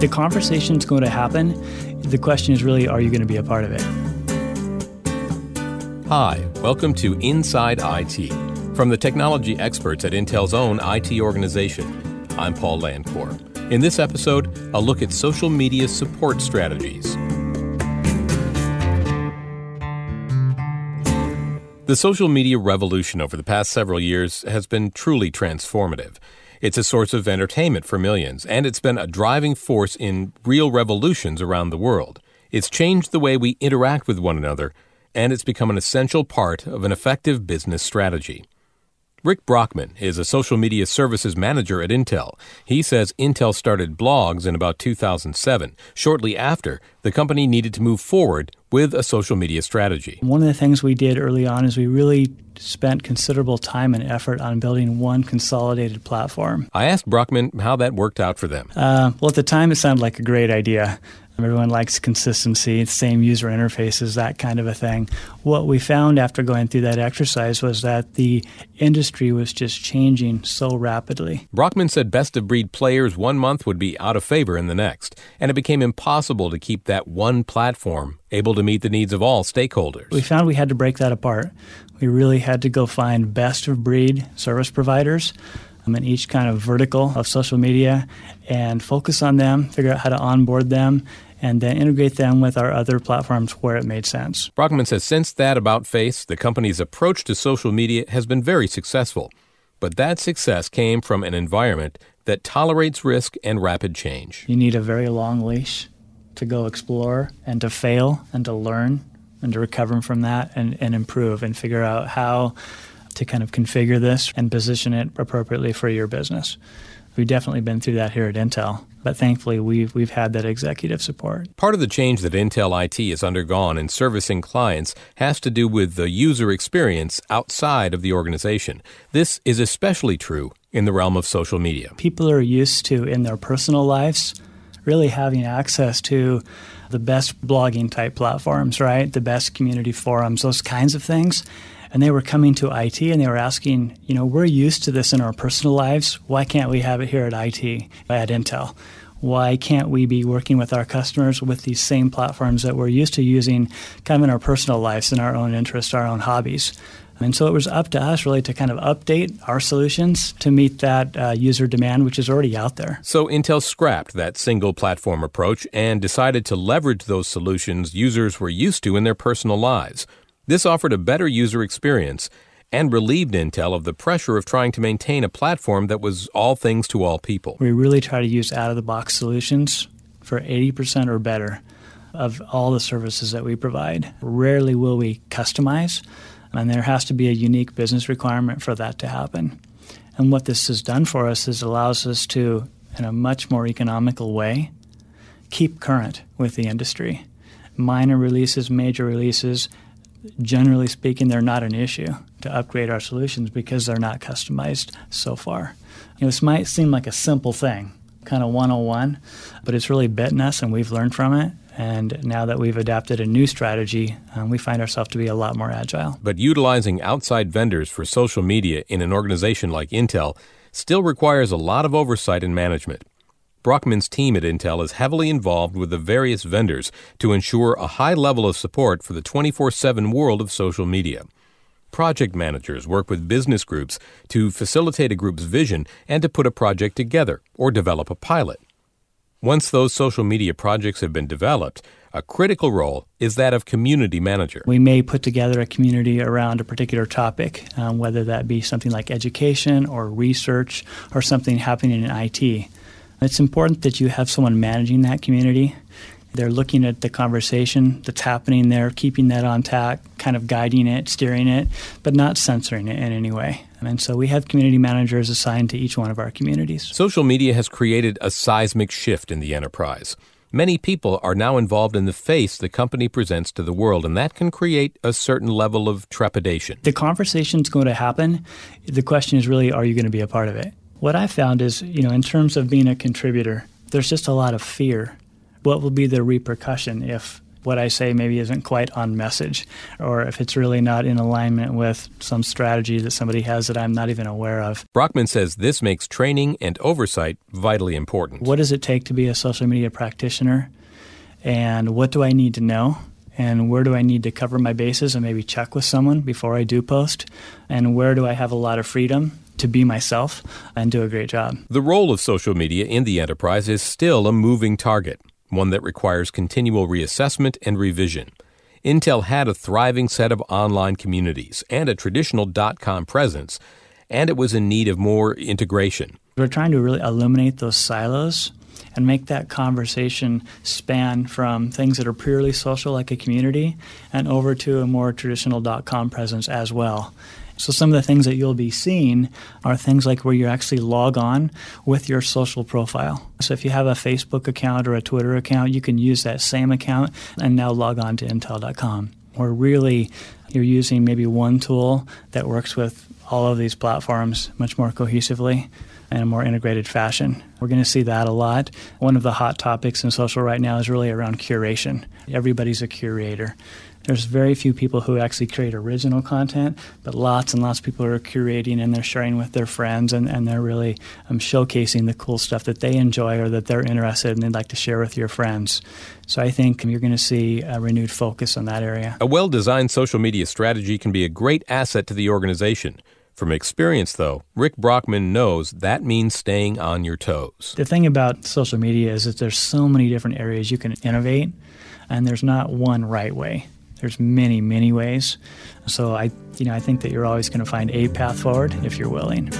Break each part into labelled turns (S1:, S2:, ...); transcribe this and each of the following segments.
S1: The conversation's going to happen. The question is really, are you going to be a part of it?
S2: Hi, welcome to Inside IT from the technology experts at Intel's own IT organization. I'm Paul Landcore. In this episode, a look at social media support strategies. The social media revolution over the past several years has been truly transformative. It's a source of entertainment for millions, and it's been a driving force in real revolutions around the world. It's changed the way we interact with one another, and it's become an essential part of an effective business strategy. Rick Brockman is a social media services manager at Intel. He says Intel started blogs in about 2007. Shortly after, the company needed to move forward with a social media strategy.
S1: One of the things we did early on is we really spent considerable time and effort on building one consolidated platform.
S2: I asked Brockman how that worked out for them.
S1: Uh, well, at the time, it sounded like a great idea. Everyone likes consistency, same user interfaces, that kind of a thing. What we found after going through that exercise was that the industry was just changing so rapidly.
S2: Brockman said best of breed players one month would be out of favor in the next, and it became impossible to keep that one platform able to meet the needs of all stakeholders.
S1: We found we had to break that apart. We really had to go find best of breed service providers um, in each kind of vertical of social media and focus on them, figure out how to onboard them, and then integrate them with our other platforms where it made sense.
S2: Brockman says since that about face, the company's approach to social media has been very successful. But that success came from an environment that tolerates risk and rapid change.
S1: You need a very long leash to go explore and to fail and to learn and to recover from that and, and improve and figure out how to kind of configure this and position it appropriately for your business. We've definitely been through that here at Intel, but thankfully we've, we've had that executive support.
S2: Part of the change that Intel IT has undergone in servicing clients has to do with the user experience outside of the organization. This is especially true in the realm of social media.
S1: People are used to, in their personal lives, really having access to the best blogging type platforms, right? The best community forums, those kinds of things and they were coming to IT and they were asking, you know, we're used to this in our personal lives. Why can't we have it here at IT, at Intel? Why can't we be working with our customers with these same platforms that we're used to using kind of in our personal lives, in our own interests, our own hobbies? And so it was up to us really to kind of update our solutions to meet that uh, user demand, which is already out there.
S2: So Intel scrapped that single platform approach and decided to leverage those solutions users were used to in their personal lives. This offered a better user experience and relieved Intel of the pressure of trying to maintain a platform that was all things to all people.
S1: We really try to use out of the box solutions for 80% or better of all the services that we provide. Rarely will we customize, and there has to be a unique business requirement for that to happen. And what this has done for us is allows us to, in a much more economical way, keep current with the industry. Minor releases, major releases, generally speaking, they're not an issue to upgrade our solutions because they're not customized so far. You know, this might seem like a simple thing, kind of 101, but it's really bitten us and we've learned from it. And now that we've adapted a new strategy, um, we find ourselves to be a lot more agile.
S2: But utilizing outside vendors for social media in an organization like Intel still requires a lot of oversight and management. Brockman's team at Intel is heavily involved with the various vendors to ensure a high level of support for the 24 7 world of social media. Project managers work with business groups to facilitate a group's vision and to put a project together or develop a pilot. Once those social media projects have been developed, a critical role is that of community manager.
S1: We may put together a community around a particular topic, um, whether that be something like education or research or something happening in IT. It's important that you have someone managing that community. They're looking at the conversation that's happening there, keeping that on tack, kind of guiding it, steering it, but not censoring it in any way. And so we have community managers assigned to each one of our communities.
S2: Social media has created a seismic shift in the enterprise. Many people are now involved in the face the company presents to the world, and that can create a certain level of trepidation.
S1: The conversation's going to happen. The question is really, are you going to be a part of it? What I found is, you know, in terms of being a contributor, there's just a lot of fear. What will be the repercussion if what I say maybe isn't quite on message, or if it's really not in alignment with some strategy that somebody has that I'm not even aware of.
S2: Brockman says this makes training and oversight vitally important.
S1: What does it take to be a social media practitioner? And what do I need to know? And where do I need to cover my bases and maybe check with someone before I do post? And where do I have a lot of freedom to be myself and do a great job?
S2: The role of social media in the enterprise is still a moving target one that requires continual reassessment and revision. Intel had a thriving set of online communities and a traditional dot com presence, and it was in need of more integration.
S1: We're trying to really eliminate those silos and make that conversation span from things that are purely social, like a community, and over to a more traditional dot com presence as well. So some of the things that you'll be seeing are things like where you actually log on with your social profile. So if you have a Facebook account or a Twitter account, you can use that same account and now log on to intel.com. Where really you're using maybe one tool that works with all of these platforms much more cohesively in a more integrated fashion. We're going to see that a lot. One of the hot topics in social right now is really around curation. Everybody's a curator. There's very few people who actually create original content, but lots and lots of people are curating and they're sharing with their friends and, and they're really um, showcasing the cool stuff that they enjoy or that they're interested in and they'd like to share with your friends. So I think you're going to see a renewed focus on that area.
S2: A well designed social media strategy can be a great asset to the organization. From experience, though, Rick Brockman knows that means staying on your toes.
S1: The thing about social media is that there's so many different areas you can innovate, and there's not one right way. There's many, many ways. So I, you know, I think that you're always going to find a path forward if you're willing.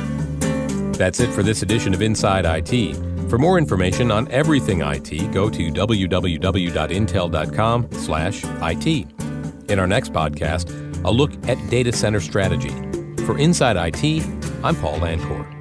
S2: That's it for this edition of Inside IT. For more information on everything IT, go to www.intel.com/it. In our next podcast, a look at data center strategy. For Inside IT, I'm Paul Landcore.